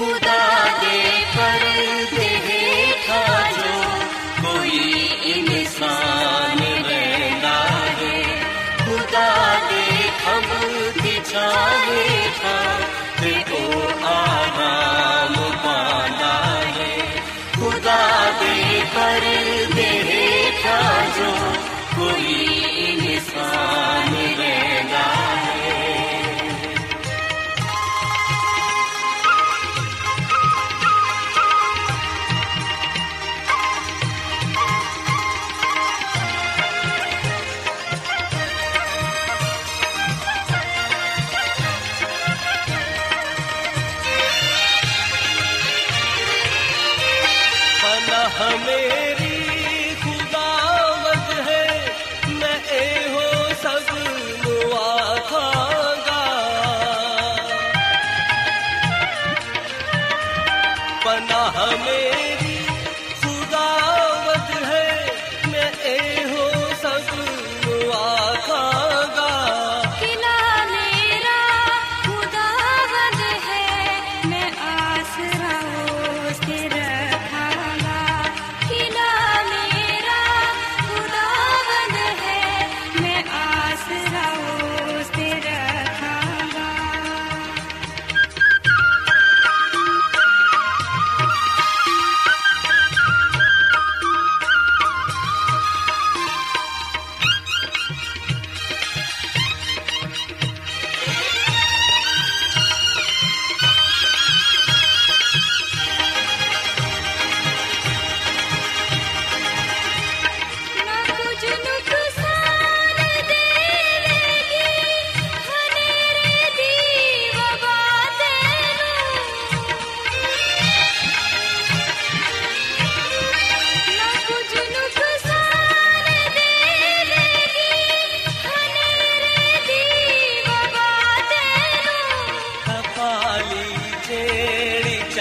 ਹਾਂ खुदा me.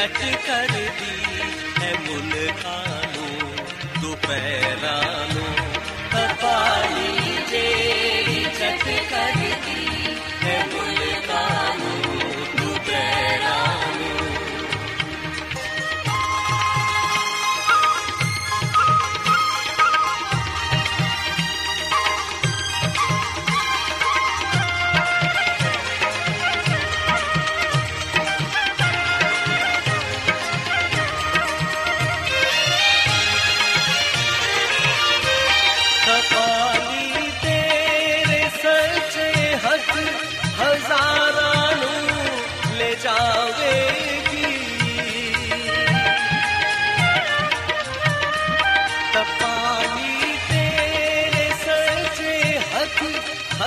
ਬਚ ਕਰਦੀ ਹੈ ਮੁਲਕਾਂ ਨੂੰ ਦੁਪਹਿਰਾਂ ਨੂੰ।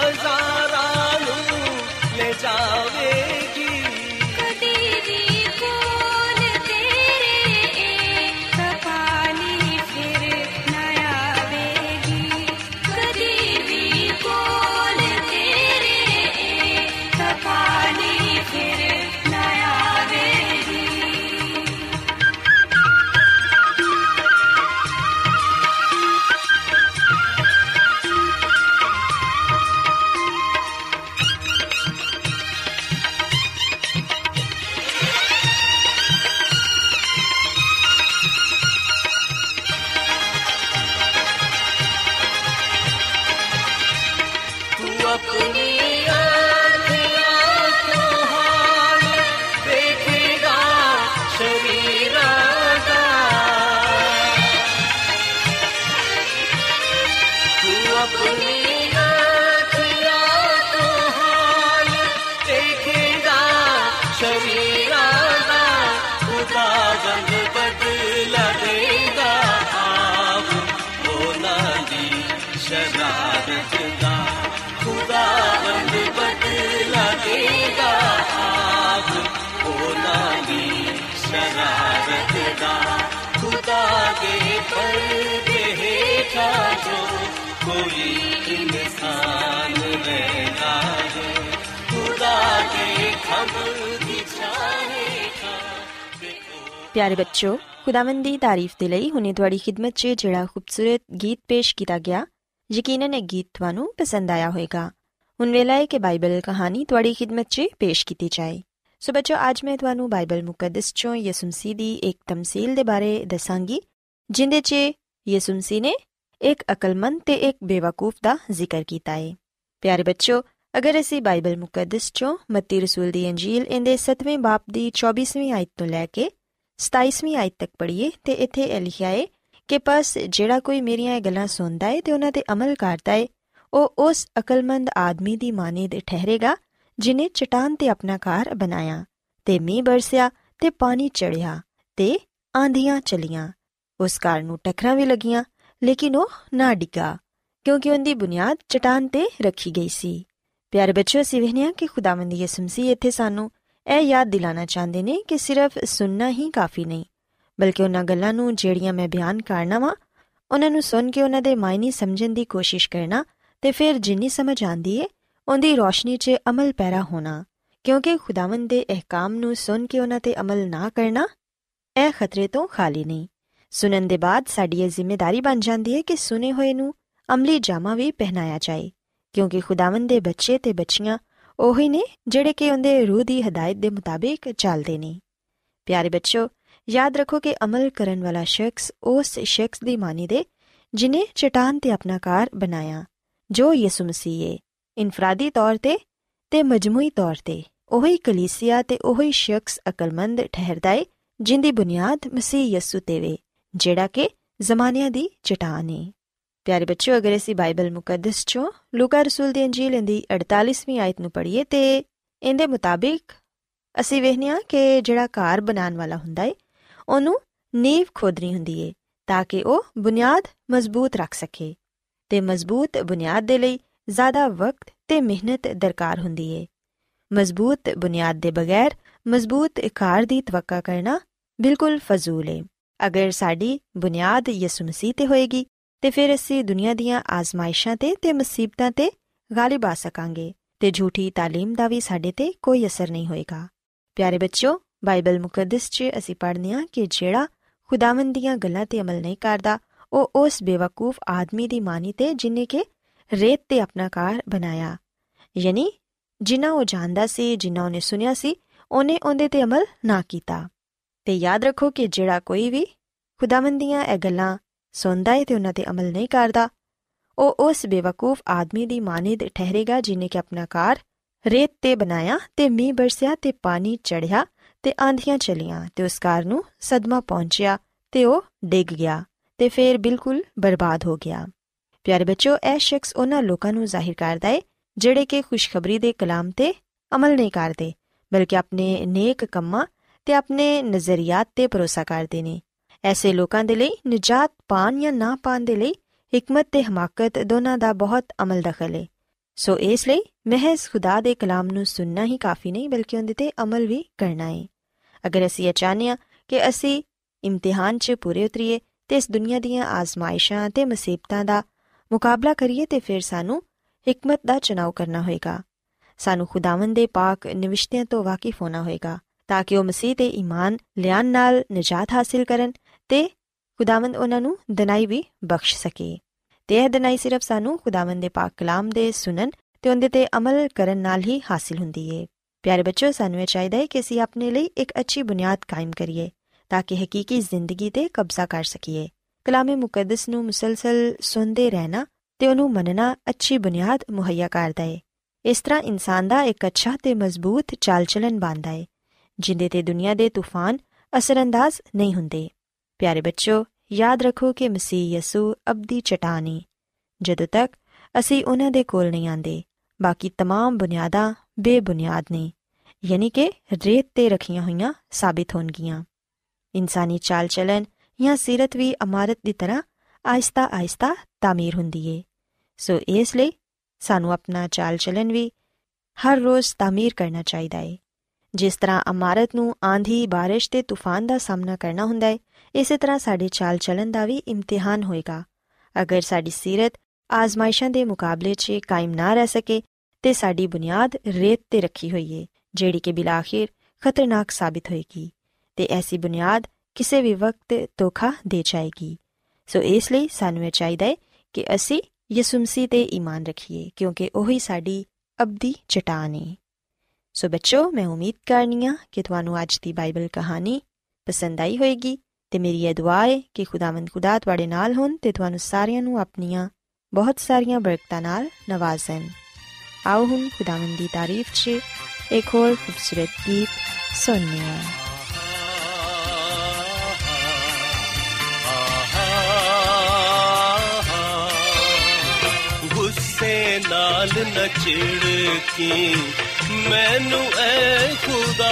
हजार ਪਿਆਰੇ ਬੱਚੋ ਖੁਦਾਵੰਦ ਦੀ ਤਾਰੀਫ ਦੇ ਲਈ ਹੁਣੇ ਤੁਹਾਡੀ ਖਿਦਮਤ 'ਚ ਜਿਹੜਾ ਖੂਬਸੂਰਤ ਗੀਤ ਪੇਸ਼ ਕੀਤਾ ਗਿਆ ਯਕੀਨਨ ਇਹ ਗੀਤ ਤੁਹਾਨੂੰ ਪਸੰਦ ਆਇਆ ਹੋਵੇਗਾ ਹੁਣ ਵੇਲਾ ਹੈ ਕਿ ਬਾਈਬਲ ਕਹਾਣੀ ਤੁਹਾਡੀ ਖਿਦਮਤ 'ਚ ਪੇਸ਼ ਕੀਤੀ ਜਾਏ ਸੋ ਬੱਚੋ ਅੱਜ ਮੈਂ ਤੁਹਾਨੂੰ ਬਾਈਬਲ ਮੁਕੱਦਸ 'ਚੋਂ ਯਿਸੂ ਮਸੀਹ ਦੀ ਇੱਕ ਤਮਸੀਲ ਦੇ ਬਾਰੇ ਦੱਸਾਂਗੀ ਜਿੰਦੇ 'ਚ ਯਿਸੂ ਮਸੀਹ ਨੇ ਇੱਕ ਅਕਲਮੰਦ ਤੇ ਇੱਕ ਬੇਵਕੂਫ ਦਾ ਜ਼ਿਕਰ ਕੀਤਾ ਹੈ ਪਿਆਰੇ ਬੱਚੋ ਅਗਰ ਅਸੀਂ ਬਾਈਬਲ ਮੁਕੱਦਸ 'ਚੋਂ ਮੱਤੀ ਰਸੂਲ ਦੀ ਅੰਜੀਲ ਇਹਦੇ 7ਵੇਂ ਬਾਪ ਦੀ 24ਵੀਂ ਆਇਤ ਤੋਂ ਲੈ ਕੇ 27ਵੀਂ ਆਇਤ ਤੱਕ ਪੜ੍ਹੀਏ ਤੇ ਇੱਥੇ ਇਹ ਲਿਖਿਆ ਹੈ ਕਿ ਬਸ ਜਿਹੜਾ ਕੋਈ ਮੇਰੀਆਂ ਇਹ ਗੱਲਾਂ ਸੁਣਦਾ ਹੈ ਤੇ ਉਹਨਾਂ ਤੇ ਅਮਲ ਕਰਦਾ ਹੈ, ਉਹ ਉਸ ਅਕਲਮੰਦ ਆਦਮੀ ਦੀ ਮਾਨਿਦ ਠਹਿਰੇਗਾ, ਜਿਨੇ ਚਟਾਨ ਤੇ ਆਪਣਾ ਘਰ ਬਣਾਇਆ, ਤੇ ਮੀਂਹ ਬਰਸਿਆ ਤੇ ਪਾਣੀ ਚੜਿਆ ਤੇ ਆਂਧੀਆਂ ਚਲੀਆਂ। ਉਸ ਘਰ ਨੂੰ ਟੱਕਰਾਂ ਵੀ ਲੱਗੀਆਂ, ਲੇਕਿਨ ਉਹ ਨਾ ਡਿੱਗਾ, ਕਿਉਂਕਿ ਉਹਦੀ ਬੁਨਿਆਦ ਚਟਾਨ ਤੇ ਰੱਖੀ ਗਈ ਸੀ। ਪਿਆਰੇ ਬੱਚਿਓ, ਅਸੀਂ ਵੇਖਿਆ ਕਿ ਖੁਦਾਵੰਦ ਯਿਸੂ ਮਸੀਹ ਇੱਥੇ ਸਾਨੂੰ ਇਹ ਯਾਦ ਦਿਲਾਣਾ ਚਾਹੁੰਦੇ ਨੇ ਕਿ ਸਿਰਫ ਸੁਣਨਾ ਹੀ ਕਾਫੀ ਨਹੀਂ, ਬਲਕਿ ਉਹਨਾਂ ਗੱਲਾਂ ਨੂੰ ਜਿਹੜੀਆਂ ਮੈਂ ਬਿਆਨ ਕਰਨਾ ਵਾਂ, ਉਹਨਾਂ ਨੂੰ ਸੁਣ ਕੇ ਉਹਨਾਂ ਦੇ ਮਾਇਨੇ ਸਮਝਣ ਦੀ ਕੋਸ਼ਿਸ਼ ਕਰਨਾ ਤੇ ਫਿਰ ਜਿੰਨੀ ਸਮਝ ਆਂਦੀ ਏ, ਉਹਦੀ ਰੋਸ਼ਨੀ 'ਚ ਅਮਲ ਪੈਰਾ ਹੋਣਾ, ਕਿਉਂਕਿ ਖੁਦਾਵੰਦ ਦੇ ਅਹਿਕਾਮ ਨੂੰ ਸੁਣ ਕੇ ਉਹਨਾਂ ਤੇ ਅਮਲ ਨਾ ਕਰਨਾ, ਇਹ ਖਤਰੇ ਤੋਂ ਖਾਲੀ ਨਹੀਂ। ਸੁਣਨ ਦੇ ਬਾਅਦ ਸਾਡੀ ਇਹ ਜ਼ਿੰਮੇਵਾਰੀ ਬਣ ਜਾਂਦੀ ਹੈ ਕਿ ਸੁਨੇ ਹੋਏ ਨੂੰ ਅਮਲੀ ਜਾਮਾ ਵੀ ਪਹਿਨਾਇਆ ਜਾਏ, ਕਿਉਂਕਿ ਖੁਦਾਵੰਦ ਦੇ ਬੱਚੇ ਤੇ ਬੱਚੀਆਂ ਉਹੀ ਨੇ ਜਿਹੜੇ ਕਿ ਉਹਦੇ ਰੂਹ ਦੀ ਹਦਾਇਤ ਦੇ ਮੁਤਾਬਿਕ ਚੱਲਦੇ ਨੇ। ਪਿਆਰੇ ਬੱਚੋ ਯਾਦ ਰੱਖੋ ਕਿ ਅਮਲ ਕਰਨ ਵਾਲਾ ਸ਼ਖਸ ਉਸ ਸ਼ਖਸ ਦੀ ਮਾਨੀ ਦੇ, ਜਿਨੇ ਚਟਾਨ ਤੇ ਆਪਣਾ ਕਾਰ ਬਣਾਇਆ, ਜੋ ਯਿਸੂ ਮਸੀਹ ਹੈ ਇਨਫਰਾਦੀ ਤੌਰ ਤੇ ਤੇ ਮਜਮੂਈ ਤੌਰ ਤੇ ਉਹੀ ਕਲੀਸਿਆ ਤੇ ਉਹੀ ਸ਼ਖਸ ਅਕਲਮੰਦ ਠਹਿਰਦਾ ਹੈ ਜਿੰਦੀ ਬੁਨਿਆਦ ਮਸੀਹ ਯਿਸੂ ਤੇ ਵੇ, ਜਿਹੜਾ ਕਿ ਜ਼ਮਾਨਿਆਂ ਦੀ ਚਟਾਨ ਹੈ ਪਿਆਰੇ ਬੱਚਿਓ ਅਗਰ ਅਸੀਂ ਬਾਈਬਲ ਮੁਕੱਦਸ ਚੋਂ ਲੂਕਾ ਰਸੂਲ ਦੀ ਅੰਜੀਲ ਦੀ 48ਵੀਂ ਆਇਤ ਨੂੰ ਪੜ੍ਹੀਏ ਤੇ ਇਹਦੇ ਮੁਤਾਬਿਕ ਅਸੀਂ ਵੇਖਿਆ ਕਿ ਜਿਹੜਾ ਘਰ ਬਣਾਉਣ ਵਾਲਾ ਹੁੰਦਾ ਹੈ ਉਹਨੂੰ ਨੀਂਵ ਖੋਦਣੀ ਹੁੰਦੀ ਹੈ ਤਾਂ ਕਿ ਉਹ ਬੁਨਿਆਦ ਮਜ਼ਬੂਤ ਰੱਖ ਸਕੇ ਤੇ ਮਜ਼ਬੂਤ ਬੁਨਿਆਦ ਦੇ ਲਈ ਜ਼ਿਆਦਾ ਵਕਤ ਤੇ ਮਿਹਨਤ ਦਰਕਾਰ ਹੁੰਦੀ ਹੈ ਮਜ਼ਬੂਤ ਬੁਨਿਆਦ ਦੇ ਬਗੈਰ ਮਜ਼ਬੂਤ ਘਰ ਦੀ ਤਵੱਕਾ ਕਰਨਾ ਬਿਲਕੁਲ ਫਜ਼ੂਲ ਹੈ ਅਗਰ ਸਾਡੀ ਬੁਨਿਆਦ ਯਿਸੂ ਮਸੀਹ ਤੇ ਹੋਏਗੀ ਤੇ ਫਿਰ ਅਸੀਂ ਦੁਨੀਆ ਦੀਆਂ ਆਜ਼ਮਾਇਸ਼ਾਂ ਤੇ ਤੇ ਮੁਸੀਬਤਾਂ ਤੇ ਗਾਲਿਬ ਆ ਸਕਾਂਗੇ ਤੇ ਝੂਠੀ تعلیم ਦਾ ਵੀ ਸਾਡੇ ਤੇ ਕੋਈ ਅਸਰ ਨਹੀਂ ਹੋਏਗਾ ਪਿਆਰੇ ਬੱਚਿਓ ਬਾਈਬਲ ਮੁਕੱਦਸ 'ਚ ਅਸੀਂ ਪੜ੍ਹਨੇ ਆ ਕਿ ਜਿਹੜਾ ਖੁਦਾਵੰਦ ਦੀਆਂ ਗੱਲਾਂ ਤੇ ਅਮਲ ਨਹੀਂ ਕਰਦਾ ਉਹ ਉਸ ਬੇਵਕੂਫ ਆਦਮੀ ਦੀ ਮਾਨੀ ਤੇ ਜਿਨੇ ਕਿ ਰੇਤ ਤੇ ਆਪਣਾ ਘਰ ਬਣਾਇਆ ਯਾਨੀ ਜਿਨ੍ਹਾਂ ਉਹ ਜਾਣਦਾ ਸੀ ਜਿਨ੍ਹਾਂ ਉਹਨੇ ਸੁਨਿਆ ਸੀ ਉਹਨੇ ਉਹਦੇ ਤੇ ਅਮਲ ਨਾ ਕੀਤਾ ਤੇ ਯਾਦ ਰੱਖੋ ਕਿ ਜਿਹੜਾ ਕੋਈ ਵੀ ਖੁਦਾਵੰਦ ਦੀਆਂ ਇਹ ਗੱਲਾਂ ਸੁਣਦਾ ਹੈ ਤੇ ਉਹਨਾਂ ਤੇ ਅਮਲ ਨਹੀਂ ਕਰਦਾ। ਉਹ ਉਸ ਬੇਵਕੂਫ ਆਦਮੀ ਦੀ ਮਾਨਿਦ ਠਹਿਰੇਗਾ ਜਿਨੇ ਕਿ ਆਪਣਾ ਘਰ ਰੇਤ ਤੇ ਬਣਾਇਆ ਤੇ ਮੀਂਹ ਬਰਸਿਆ ਤੇ ਪਾਣੀ ਚੜਿਆ ਤੇ ਆਂਧੀਆਂ ਚਲੀਆਂ ਤੇ ਉਸ ਘਰ ਨੂੰ ਸਦਮਾ ਪਹੁੰਚਿਆ ਤੇ ਉਹ ਡਿੱਗ ਗਿਆ ਤੇ ਫਿਰ ਬਿਲਕੁਲ ਬਰਬਾਦ ਹੋ ਗਿਆ। ਪਿਆਰੇ ਬੱਚੋ ਇਹ ਸ਼ਖਸ ਉਹਨਾਂ ਲੋਕਾਂ ਨੂੰ ਜ਼ਾਹਿਰ ਕਰਦਾ ਹੈ ਜਿਹੜੇ ਕਿ ਖੁਸ਼ਖਬਰੀ ਦੇ ਕਲਾਮ ਤੇ ਅਮਲ ਨਹੀਂ ਕਰਦੇ, ਬਲਕਿ ਆਪਣੇ ਨੇਕ ਕੰਮਾਂ ਤੇ ਆਪਣੇ ਨਜ਼ਰੀਆਤ ਤੇ ਭਰੋਸਾ ਕਰਦੇ ਨੇ। ਐਸੇ ਲੋਕਾਂ ਦੇ ਲਈ, ਨਜਾਤ ਪਾਣ ਜਾਂ ਨਾ ਪਾਣ ਦੇ ਲਈ, ਹਕਮਤ ਤੇ ਹਮਾਕਤ ਦੋਨਾਂ ਦਾ ਬਹੁਤ ਅਮਲ ਦਖਲ ਹੈ ਸੋ ਇਸ ਲਈ ਮਹਿਜ਼ ਖੁਦਾ ਦੇ ਕਲਾਮ ਨੂੰ ਸੁਣਨਾ ਹੀ ਕਾਫੀ ਨਹੀਂ, ਬਲਕਿ ਉਹਦੇ ਤੇ ਅਮਲ ਵੀ ਕਰਨਾ ਹੈ ਅਗਰ ਅਸੀਂ ਇਹ ਚਾਹਨੀਏ ਹਾਂ ਕਿ ਅਸੀਂ ਇਮਤਿਹਾਨ 'ਚ ਪੂਰੇ ਉਤਰੀਏ ਤੇ ਇਸ ਦੁਨੀਆ ਦੀਆਂ ਆਜ਼ਮਾਇਸ਼ਾਂ ਤੇ ਮੁਸੀਬਤਾਂ ਦਾ ਮੁਕਾਬਲਾ ਕਰੀਏ, ਤੇ ਫਿਰ ਸਾਨੂੰ ਹਕਮਤ ਦਾ ਚੁਣਾਵ ਕਰਨਾ ਹੋਏਗਾ। ਸਾਨੂੰ ਖੁਦਾਵੰਦ ਦੇ ਪਾਕ ਨਿਵਿਸ਼ਤਿਆਂ ਤੋਂ ਵਾਕਿਫ ਹੋਣਾ ਹੋਏਗਾ, ਤਾਂ ਕਿ ਉਹ ਮਸੀਹ ਤੇ ਈਮਾਨ ਲਿਆਨ ਨਾਲ ਨਜਾਤ ਹਾਸਿਲ ਕਰਨ ਤੇ ਖੁਦਾਵੰਦ ਉਹਨਾਂ ਨੂੰ ਦਨਾਈ ਵੀ ਬਖਸ਼ ਸਕੇ। ਤੇ ਇਹ ਦਨਾਈ ਸਿਰਫ ਸਾਨੂੰ ਖੁਦਾਵੰਦ ਦੇ ਪਾਕ ਕਲਾਮ ਦੇ ਸੁਣਨ ਤੇ ਉਹਦੇ ਤੇ ਅਮਲ ਕਰਨ ਨਾਲ ਹੀ ਹਾਸਿਲ ਹੁੰਦੀ ਏ। ਪਿਆਰੇ ਬੱਚੋ ਸਾਨੂੰ ਇਹ ਚਾਹੀਦਾ ਹੈ ਕਿ ਅਸੀਂ ਆਪਣੇ ਲਈ ਇੱਕ ਅੱਛੀ ਬੁਨਿਆਦ ਕਾਇਮ ਕਰੀਏ ਤਾਂ ਕਿ ਹਕੀਕੀ ਜ਼ਿੰਦਗੀ ਤੇ ਕਬਜ਼ਾ ਕਰ ਸਕੀਏ। ਕਲਾਮੇ ਮੁਕੱਦਸ ਨੂੰ ਮੁਸਲਸਲ ਸੁਣਦੇ ਰਹਿਣਾ ਤੇ ਉਹਨੂੰ ਮੰਨਣਾ ਅੱਛੀ ਬੁਨਿਆਦ ਮੁਹੱਈਆ ਕਰਦਾ ਏ। ਇਸ ਤਰ੍ਹਾਂ ਇਨਸਾਨ ਦਾ ਇੱਕ ਅੱਛਾ ਤੇ ਮਜ਼ਬੂਤ ਚਾਲ-ਚਲਨ ਬਣਦਾ ਏ, ਜਿੰਦੇ ਤੇ ਦੁਨੀਆ ਦੇ ਤੂਫਾਨ ਅਸਰੰਦਾਜ਼ ਨਹੀਂ ਹੁੰਦੇ। ਪਿਆਰੇ ਬੱਚੋ ਯਾਦ ਰੱਖੋ ਕਿ ਮਸੀਹ ਯਸੂ ਅਬਦੀ ਚਟਾਨੀ ਜਦੋਂ ਤੱਕ ਅਸੀਂ ਉਹਨਾਂ ਦੇ ਕੋਲ ਨਹੀਂ ਆਂਦੇ ਬਾਕੀ तमाम ਬੁਨਿਆਦਾਂ ਬੇਬੁਨਿਆਦ ਨੇ ਯਾਨੀ ਕਿ ਰੇਤ ਤੇ ਰੱਖੀਆਂ ਹੋਈਆਂ ਸਾਬਿਤ ਹੋਣਗੀਆਂ ਇਨਸਾਨੀ ਚਾਲ ਚਲਨ ਜਾਂ ਸਿਰਤ ਵੀ ਇਮਾਰਤ ਦੀ ਤਰ੍ਹਾਂ ਆਇਸਤਾ ਆਇਸਤਾ ਤਾਮੀਰ ਹੁੰਦੀ ਏ ਸੋ ਇਸ ਲਈ ਸਾਨੂੰ ਆਪਣਾ ਚਾਲ ਚਲਨ ਵੀ ਹਰ ਰੋਜ਼ ਤਾਮੀਰ ਕਰਨਾ ਚਾਹੀਦਾ ਏ ਜਿਸ ਤਰ੍ਹਾਂ ਇਮਾਰਤ ਨੂੰ ਆਂਧੀ, ਬਾਰਿਸ਼ ਤੇ ਤੂਫਾਨ ਦਾ ਸਾਹਮਣਾ ਕਰਨਾ ਹੁੰਦਾ ਹੈ, ਇਸੇ ਤਰ੍ਹਾਂ ਸਾਡੇ ਚਾਲ ਚਲਨ ਦਾ ਵੀ ਇਮਤਿਹਾਨ ਹੋਏਗਾ। ਅਗਰ ਸਾਡੀ ਸਿਰਤ ਆਜ਼ਮਾਇਸ਼ਾਂ ਦੇ ਮੁਕਾਬਲੇ 'ਚ ਕਾਇਮ ਨਾ ਰਹਿ ਸਕੇ, ਤੇ ਸਾਡੀ ਬੁਨਿਆਦ ਰੇਤ ਤੇ ਰੱਖੀ ਹੋਈ ਏ ਜਿਹੜੀ ਕਿ ਬਿਲਾਖਿਰ ਖਤਰਨਾਕ ਸਾਬਿਤ ਹੋਏਗੀ, ਤੇ ਐਸੀ ਬੁਨਿਆਦ ਕਿਸੇ ਵੀ ਵਕਤ ਧੋਖਾ ਦੇ ਜਾਏਗੀ। ਸੋ ਇਸ ਲਈ ਸਾਨੂੰ ਇਹ ਚਾਹੀਦਾ ਹੈ ਕਿ ਅਸੀਂ ਯਿਸੂ ਮਸੀਹ ਤੇ ਈਮਾਨ ਰੱਖੀਏ, ਕਿਉਂਕਿ ਉਹੀ ਸਾਡੀ ਅਬਦੀ ਚਟਾਨ ਹੈ ਸੋ ਬੱਚੋ, ਮੈਂ ਉਮੀਦ ਕਰਨੀਆ ਕਿ ਤੁਹਾਨੂੰ ਅੱਜ ਦੀ ਬਾਈਬਲ ਕਹਾਣੀ ਪਸੰਦ ਆਈ ਹੋਵੇਗੀ ਤੇ ਮੇਰੀ ਇਹ ਦੁਆ ਹੈ ਕਿ ਖੁਦਾਵੰਦ ਖੁਦਾ ਤੁਹਾਡੇ ਨਾਲ ਹੋਣ ਤੇ ਤੁਹਾਨੂੰ ਸਾਰਿਆਂ ਨੂੰ ਆਪਣੀਆਂ ਬਹੁਤ ਸਾਰੀਆਂ ਬਰਕਤਾਂ ਨਾਲ ਨਵਾਜ਼ਣ। ਆਓ ਹੁਣ ਖੁਦਾਵੰਦ ਦੀ ਤਾਰੀਫ 'ਚ ਇੱਕ ਹੋਰ ਖੂਬਸੂਰਤ ਗੀਤ ਸੁਣਨੇ ਨਾਲ ਨਚੜ ਕੇ ਮੈਨੂੰ ਐ ਖੁਦਾ।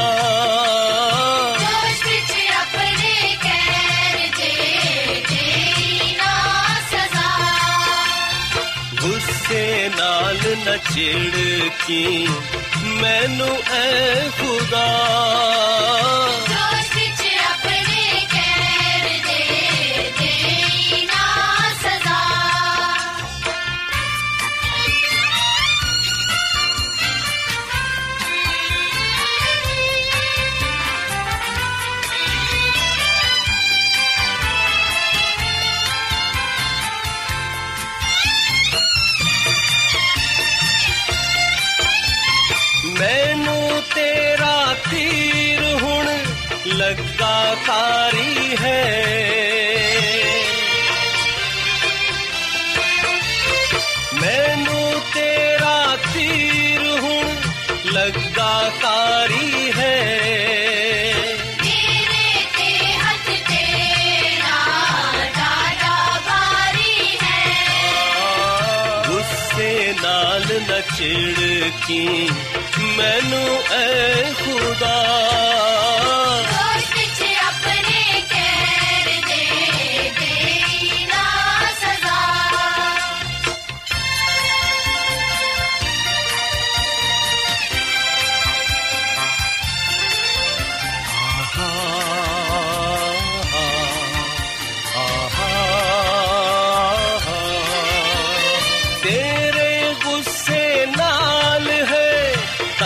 ਗੁੱਸੇ ਨਾਲ ਨਚੜ ਕੇ ਮੈਨੂੰ ਐ ਖੁਦਾ। लगा खारी है लगातारी है मेरे ते हथ तेरा है गुस्से नाल न चिड़की मैनू ऐ खुदा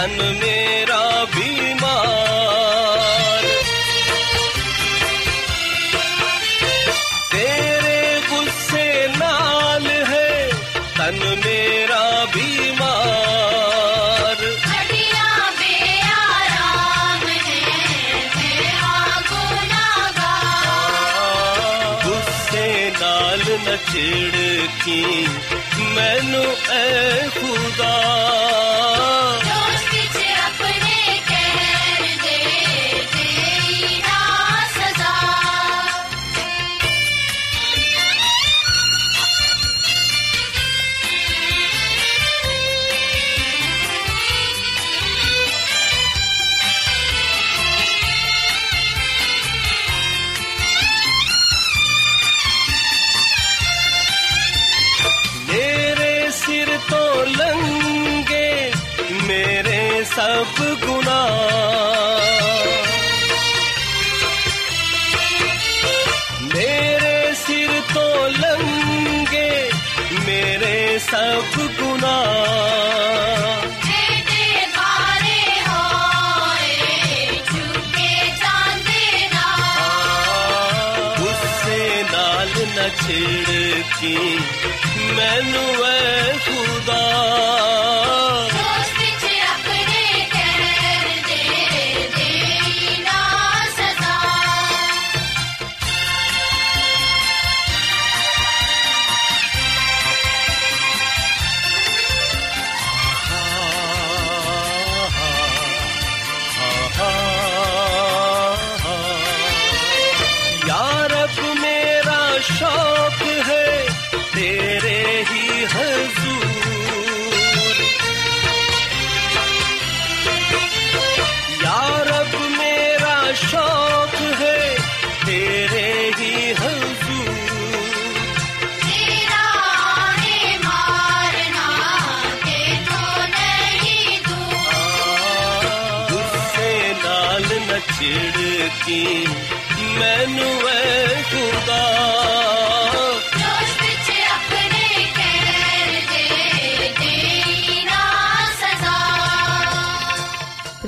तन मेरा बीमार तेरे गुस्से नाल है तन मेरा बीमार गुस्से नाल न छिड़की ਤੋਂ ਲੰਗੇ ਮੇਰੇ ਸਭ ਗੁਨਾਹ ਮੇਰੇ ਸਿਰ ਤੋਂ ਲੰਗੇ ਮੇਰੇ ਸਭ ਗੁਨਾਹ ਮੈਨੂੰ ਐ ਖੁਦਾ।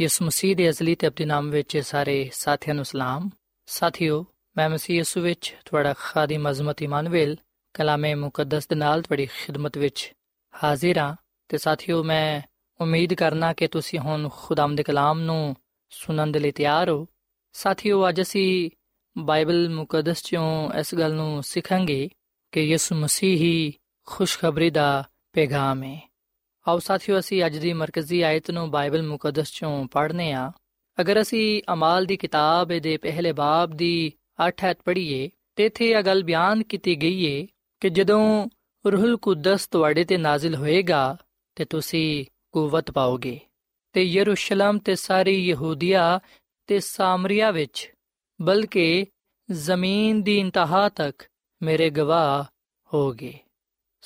ਯਿਸੂ ਮਸੀਹ ਦੇ ਅਜ਼ਲੀ ਤੇ ਅਬਦੀ ਨਾਮ ਵਿੱਚ ਸਾਰੇ ਸਾਥੀਆਂ ਨੂੰ ਸਲਾਮ। ਸਾਥਿਓ, ਮੈਂ ਮਸੀਹ ਯਿਸੂ ਵਿੱਚ ਤੁਹਾਡਾ ਖਾਦਮ ਅਜ਼ਮਤ ਇਮਾਨੁਅਲ ਕਲਾਮੇ ਮੁਕੱਦਸ ਦੇ ਨਾਲ ਤੁਹਾਡੀ ਖਿਦਮਤ ਵਿੱਚ ਹਾਜ਼ਰ ਹਾਂ। ਤੇ ਸਾਥਿਓ, ਮੈਂ ਉਮੀਦ ਕਰਨਾ ਕਿ ਤੁਸੀਂ ਹੁਣ ਖੁਦਾਮ ਦੇ ਕਲਾਮ ਨੂੰ ਸੁਣਨ ਦੇ ਲਈ ਤਿਆਰ ਹੋ। ਸਾਥਿਓ, ਅੱਜ ਅਸੀਂ ਬਾਈਬਲ ਮੁਕੱਦਸ ਚੋਂ ਇਸ ਗੱਲ ਨੂੰ ਸਿੱਖਾਂਗੇ ਕਿ ਯਿਸੂ ਮਸੀਹ ਹੀ ਖੁਸ਼ਖਬਰੀ ਦਾ ਪੈਗਾਮ ਹੈ। ਆਓ ਸਾਥੀਓ, ਅਸੀਂ ਅੱਜ ਦੀ ਮਰਕਜ਼ੀ ਆਇਤ ਨੂੰ ਬਾਈਬਲ ਮੁਕੱਦਸ ਚੋਂ ਪੜ੍ਹਨੇ ਆ। ਅਗਰ ਅਸੀਂ ਅਮਾਲ ਦੀ ਕਿਤਾਬ ਦੇ ਪਹਿਲੇ ਬਾਬ ਦੀ 8 ਐਤ ਪੜ੍ਹੀਏ, ਤੇ ਇੱਥੇ ਇਹ ਗੱਲ ਬਿਆਨ ਕੀਤੀ ਗਈ ਹੈ ਕਿ ਜਦੋਂ ਰੂਹੁਲ ਕੁਦਸ ਤੁਹਾਡੇ ਤੇ ਨਾਜ਼ਿਲ ਹੋਏਗਾ, ਤੇ ਤੁਸੀਂ ਕੂਵਤ ਪਾਓਗੇ। ਤੇ ਯਰੂਸ਼ਲਮ ਤੇ ਸਾਰੀ ਯਹੂਦੀਆ ਤੇ ਸਾਮਰੀਆ ਵਿੱਚ, ਬਲਕਿ ਜ਼ਮੀਨ ਦੀ ਇੰਤਹਾ ਤੱਕ ਮੇਰੇ ਗਵਾਹ ਹੋਗੇ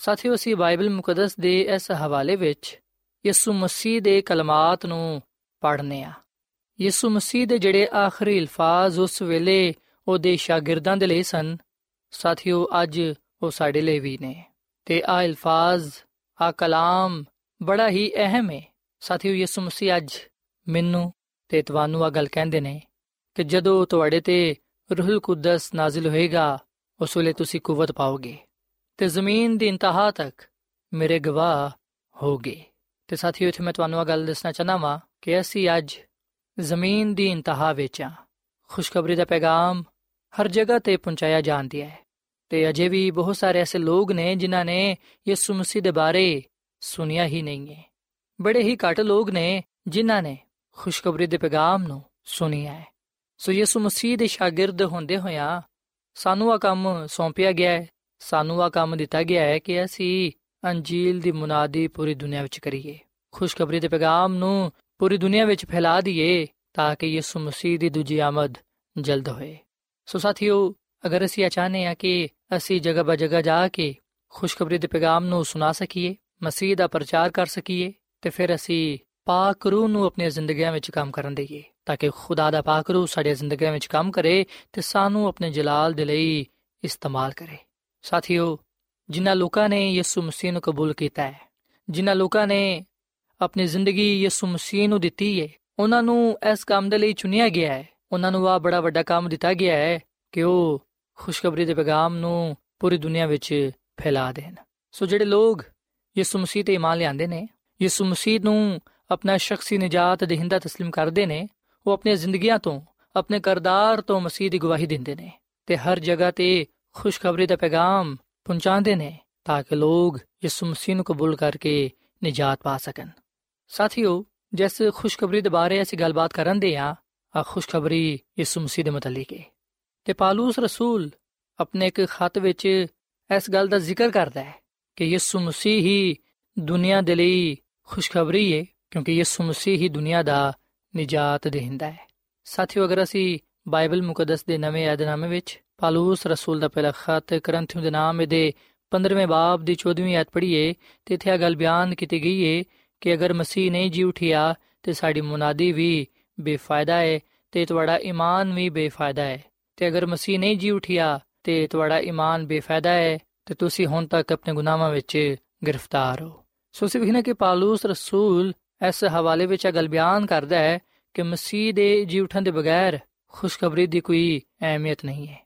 ਸਾਥੀਓ, ਅਸੀਂ ਬਾਈਬਲ ਮੁਕੱਦਸ ਦੇ ਇਸ ਹਵਾਲੇ ਵਿੱਚ ਯਿਸੂ ਮਸੀਹ ਦੇ ਕਲਮਾਤ ਨੂੰ ਪੜ੍ਹਨੇ ਆ। ਯਿਸੂ ਮਸੀਹ ਦੇ ਜਿਹੜੇ ਆਖਰੀ ਅਲਫਾਜ਼ ਉਸ ਵੇਲੇ ਉਹਦੇ ਸ਼ਾਗਿਰਦਾਂ ਦੇ ਲਈ ਸਨ, ਸਾਥੀਓ, ਅੱਜ ਉਹ ਸਾਡੇ ਲਈ ਵੀ ਨੇ। ਤੇ ਆ ਅਲਫਾਜ਼ ਆ ਕਲਾਮ ਬੜਾ ਹੀ ਅਹਿਮ ਹੈ ਸਾਥੀਓ, ਯਿਸੂ ਮਸੀਹ ਅੱਜ ਮੈਨੂੰ ਤੇ ਤੁਹਾਨੂੰ ਆ ਗੱਲ ਕਹਿੰਦੇ ਨੇ ਕਿ ਜਦੋਂ ਤੁਹਾਡੇ ਤੇ ਰੂਹੁਲ ਕੁਦਸ ਨਾਜ਼ਿਲ ਹੋਏਗਾ, ਉਸ ਵੇਲੇ ਤੁਸੀਂ ਕੂਵਤ ਪਾਓਗੇ। ਤੇ ਜ਼ਮੀਨ ਦੀ ਇੰਤਹਾ ਤੱਕ ਮੇਰੇ ਗਵਾਹ ਹੋਗੇ ਤੇ ਸਾਥੀਓ, ਇੱਥੇ ਮੈਂ ਤੁਹਾਨੂੰ ਇਹ ਗੱਲ ਦੱਸਣਾ ਚਾਹਨਾ ਵਾਂ ਕਿ ਅਸੀਂ ਅੱਜ ਜ਼ਮੀਨ ਦੀ ਇੰਤਹਾ ਵਿੱਚ। ਆ ਖੁਸ਼ਖਬਰੀ ਦਾ ਪੈਗਾਮ ਹਰ ਜਗ੍ਹਾ ਤੇ ਪਹੁੰਚਾਇਆ ਜਾਂਦਾ ਹੈ। ਤੇ ਅਜੇ ਵੀ ਬਹੁਤ ਸਾਰੇ ਐਸੇ ਲੋਕ ਨੇ ਜਿਨ੍ਹਾਂ ਨੇ ਯਿਸੂ ਮਸੀਹ ਦੇ ਬਾਰੇ ਸੁਨਿਆ ਹੀ ਨਹੀਂ ਹੈ। ਬੜੇ ਹੀ ਘੱਟ ਲੋਕ ਨੇ ਜਿਨ੍ਹਾਂ ਨੇ ਖੁਸ਼ਖਬਰੀ ਦੇ ਪੈਗਾਮ ਨੂੰ ਸੁਨਿਆ ਹੈ। ਸੋ ਯਿਸੂ ਮਸੀਹ ਦੇ ਸ਼ਾਗਿਰਦ ਹੁੰਦੇ ਹੋਇਆਂ ਸਾਨੂੰ ਆ ਕੰਮ ਸੌਂਪਿਆ ਗਿਆ ਹੈ। ਸਾਨੂੰ ਆ ਕੰਮ ਦਿੱਤਾ ਗਿਆ ਹੈ ਕਿ ਅਸੀਂ ਅੰਜੀਲ ਦੀ ਮੁਨਾਦੀ ਪੂਰੀ ਦੁਨੀਆ ਵਿੱਚ ਕਰੀਏ। ਖੁਸ਼ਖਬਰੀ ਦੇ ਪੈਗਾਮ ਨੂੰ ਪੂਰੀ ਦੁਨੀਆ ਵਿੱਚ ਫੈਲਾ ਦਈਏ ਤਾਂ ਕਿ ਯਿਸੂ ਮਸੀਹ ਦੀ ਦੂਜੀ ਆਮਦ ਜਲਦ ਹੋਏ। ਸੋ ਸਾਥੀਓ, ਅਗਰ ਅਸੀਂ ਚਾਹਨੇ ਆ ਕਿ ਅਸੀਂ ਜਗ੍ਹਾ ਬਾ ਜਗ੍ਹਾ ਜਾ ਕੇ ਖੁਸ਼ਖਬਰੀ ਦੇ ਪੈਗਾਮ ਨੂੰ ਸੁਣਾ ਸਕੀਏ, ਮਸੀਹ ਦਾ ਪ੍ਰਚਾਰ ਕਰ ਸਕੀਏ, ਤੇ ਫਿਰ ਅਸੀਂ ਪਾਕ ਰੂਹ ਨੂੰ ਆਪਣੀਆਂ ਜ਼ਿੰਦਗੀਆਂ ਵਿੱਚ ਕੰਮ ਕਰਨ ਦੇਈਏ, ਤਾਂ ਕਿ ਖੁਦਾ ਦਾ ਪਾਕ ਰੂਹ ਸਾਡੀਆਂ ਜ਼ਿੰਦਗੀਆਂ ਵਿੱਚ ਕੰਮ ਕਰੇ ਤੇ ਸਾਨੂੰ ਆਪਣੇ ਜਲਾਲ ਦੇ ਲਈ ਇਸਤੇਮਾਲ ਕਰੇ। ਸਾਥੀਓ ਜਿਨ੍ਹਾਂ ਲੋਕਾਂ ਨੇ ਯਿਸੂ ਮਸੀਹ ਨੂੰ ਕਬੂਲ ਕੀਤਾ ਹੈ ਜਿਨ੍ਹਾਂ ਲੋਕਾਂ ਨੇ ਆਪਣੀ ਜ਼ਿੰਦਗੀ ਯਿਸੂ ਮਸੀਹ ਨੂੰ ਦਿੱਤੀ ਹੈ ਉਹਨਾਂ ਨੂੰ ਇਸ ਕੰਮ ਦੇ ਲਈ ਚੁਣਿਆ ਗਿਆ ਹੈ ਉਹਨਾਂ ਨੂੰ ਆ ਬੜਾ ਵੱਡਾ ਕੰਮ ਦਿੱਤਾ ਗਿਆ ਹੈ ਕਿ ਉਹ ਖੁਸ਼ਖਬਰੀ ਦੇ ਪੈਗਾਮ ਨੂੰ ਪੂਰੀ ਦੁਨੀਆ ਵਿੱਚ ਫੈਲਾ ਦੇਣ ਸੋ ਜਿਹੜੇ ਲੋਕ ਯਿਸੂ ਮਸੀਹ ਤੇ ਇਮਾਨ ਲਿਆਉਂਦੇ ਨੇ ਯਿਸੂ ਮਸੀਹ ਨੂੰ ਆਪਣਾ ਸ਼ਖਸੀ ਨਜਾਤ ਦੇਹਿੰਦਾ تسلیم ਕਰਦੇ ਨੇ ਉਹ ਆਪਣੀਆਂ ਜ਼ਿੰਦਗੀਆਂ ਤੋਂ ਆਪਣੇ ਕਰਦਾਰ ਤੋਂ ਮਸੀਹ ਦੀ ਗਵਾਹੀ ਦਿੰਦੇ ਨੇ ਤੇ ਹਰ ਜਗ੍ਹਾ ਤੇ ਖੁਸ਼ਖਬਰੀ ਦਾ ਪੈਗਾਮ ਪਹੁੰਚਾਉਂਦੇ ਨੇ ਤਾਂ ਕਿ ਲੋਕ ਯਿਸੂ ਮਸੀਹ ਨੂੰ ਕਬੂਲ ਕਰਕੇ ਨਜਾਤ ਪਾ ਸਕਣ। ਸਾਥੀਓ, ਜਿਸ ਖੁਸ਼ਖਬਰੀ ਦੇ ਬਾਰੇ ਅਸੀਂ ਗੱਲਬਾਤ ਕਰਨ ਦੇ ਆ ਆ ਖੁਸ਼ਖਬਰੀ ਯਿਸੂ ਮਸੀਹ ਦੇ ਮੁਤਲਕ ਹੈ ਤੇ ਪਾਲੂਸ ਰਸੂਲ ਆਪਣੇ ਇੱਕ ਖਤ ਵਿੱਚ ਇਸ ਗੱਲ ਦਾ ਜ਼ਿਕਰ ਕਰਦਾ ਹੈ ਕਿ ਯਿਸੂ ਮਸੀਹ ਹੀ ਦੁਨੀਆ ਦੇ ਲਈ ਖੁਸ਼ਖਬਰੀ ਹੈ ਕਿਉਂਕਿ ਯਿਸੂ ਮਸੀਹ ਹੀ ਦੁਨੀਆ ਦਾ ਨਜਾਤ ਦੇਹਿੰਦਾ ਹੈ। ਸਾਥੀਓ, ਅਗਰ ਅਸੀਂ ਬਾਈਬਲ ਮੁਕੱਦਸ ਦੇ ਨਵੇਂ ਯਾਦਨਾਮੇ ਵਿੱਚ ਪਾਲੂਸ ਰਸੂਲ ਦਾ ਪਹਿਲਾ ਖਤ ਕਰੰਥੀਓ ਦੇ ਨਾਮ ਦੇ 15ਵੇਂ ਬਾਬ ਦੀ 14ਵੀਂ ਆਇਤ ਪੜ੍ਹੀਏ ਤੇ ਇੱਥੇ ਇਹ ਗੱਲ ਬਿਆਨ ਕੀਤੀ ਗਈ ਹੈ ਕਿ ਅਗਰ ਮਸੀਹ ਨਹੀਂ ਜੀ ਉਠਿਆ ਤੇ ਸਾਡੀ ਮੁਨਾਦੀ ਵੀ ਬੇਫਾਇਦਾ ਹੈ ਤੇ ਤੁਹਾਡਾ ਈਮਾਨ ਵੀ ਬੇਫਾਇਦਾ ਹੈ ਤੇ ਅਗਰ ਮਸੀਹ ਨਹੀਂ ਜੀ ਉਠਿਆ ਤੇ ਤੁਹਾਡਾ ਈਮਾਨ ਬੇਫਾਇਦਾ ਹੈ ਤੇ ਤੁਸੀਂ ਹੁਣ ਤੱਕ ਆਪਣੇ ਗੁਨਾਹਾਂ ਵਿੱਚ ਗ੍ਰਿਫਤਾਰ ਹੋ ਸੋ ਸਿਰਫ ਇਹਨਾਂ ਕਿ ਪਾਲੂਸ ਰਸੂਲ ਇਸ ਹਵਾਲੇ ਵਿੱਚ ਇਹ ਗੱਲ ਬਿਆਨ ਕਰਦਾ ਹੈ ਕਿ ਮਸੀਹ ਦੇ ਜੀ ਉਠਣ ਦੇ ਬਗੈਰ ਖੁਸ਼ਖਬਰੀ ਦੀ ਕੋਈ ਅਹਿਮੀਅਤ ਨਹੀਂ ਹੈ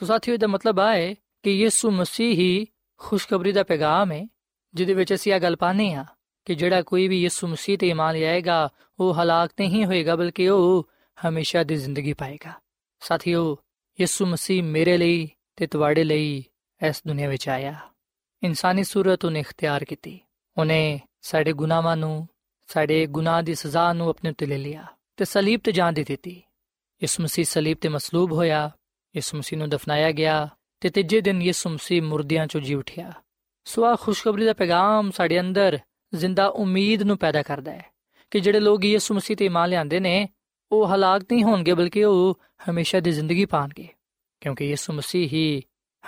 ਸੋ ਸਾਥੀਓ ਦਾ ਮਤਲਬ ਹੈ ਕਿ ਯਿਸੂ ਮਸੀਹ ਹੀ ਖੁਸ਼ਖਬਰੀ ਦਾ ਪੈਗਾਮ ਹੈ, ਜਿਹਦੇ ਵਿੱਚ ਅਸੀਂ ਇਹ ਗੱਲ ਪਾਣੇ ਆ ਕਿ ਜਿਹੜਾ ਕੋਈ ਵੀ ਯਿਸੂ ਮਸੀਹ ਤੇ ਇਮਾਨ ਲਿਆਏਗਾ, ਉਹ ਹਲਾਕ ਨਹੀਂ ਹੋਏਗਾ, ਬਲਕਿ ਉਹ ਹਮੇਸ਼ਾ ਦੀ ਜ਼ਿੰਦਗੀ ਪਾਏਗਾ। ਸਾਥੀਓ, ਯਿਸੂ ਮਸੀਹ ਮੇਰੇ ਲਈ ਤੇ ਤੁਹਾਡੇ ਲਈ ਇਸ ਦੁਨੀਆ ਵਿੱਚ ਆਇਆ। ਇਨਸਾਨੀ ਸੂਰਤ ਉਹਨੇ ਇਖਤਿਆਰ ਕੀਤੀ। ਉਹਨੇ ਸਾਡੇ ਗੁਨਾਹਾਂ ਨੂੰ, ਸਾਡੇ ਗੁਨਾਹ ਦੀ ਸਜ਼ਾ ਨੂੰ ਆਪਣੇ ਉੱਤੇ ਲੈ ਲਿਆ ਤੇ ਸਲੀਬ ਤੇ ਜਾਨ ਦੇ ਦਿੱਤੀ। ਯਿਸੂ ਮਸੀਹ ਸਲੀਬ ਤੇ ਮਸਲੂਬ ਹੋਇਆ। ਯਿਸੂ ਮਸੀਹ ਨੂੰ ਦਫਨਾਇਆ ਗਿਆ ਤੇ ਤੀਜੇ ਦਿਨ ਯਿਸੂ ਮਸੀਹ ਮੁਰਦਿਆਂ ਚੋਂ ਜੀ ਉਠਿਆ। ਸੋ ਆ ਖੁਸ਼ਖਬਰੀ ਦਾ ਪੈਗਾਮ ਸਾਡੇ ਅੰਦਰ ਜ਼ਿੰਦਾ ਉਮੀਦ ਨੂੰ ਪੈਦਾ ਕਰਦਾ ਹੈ ਕਿ ਜਿਹੜੇ ਲੋਕ ਯਿਸੂ ਮਸੀਹ ਤੇ ਇਮਾਨ ਲਿਆਉਂਦੇ ਨੇ, ਉਹ ਹਲਾਕ ਨਹੀਂ ਹੋਣਗੇ, ਬਲਕਿ ਉਹ ਹਮੇਸ਼ਾ ਦੀ ਜ਼ਿੰਦਗੀ ਪਾਣਗੇ, ਕਿਉਂਕਿ ਯਿਸੂ ਮਸੀਹ ਹੀ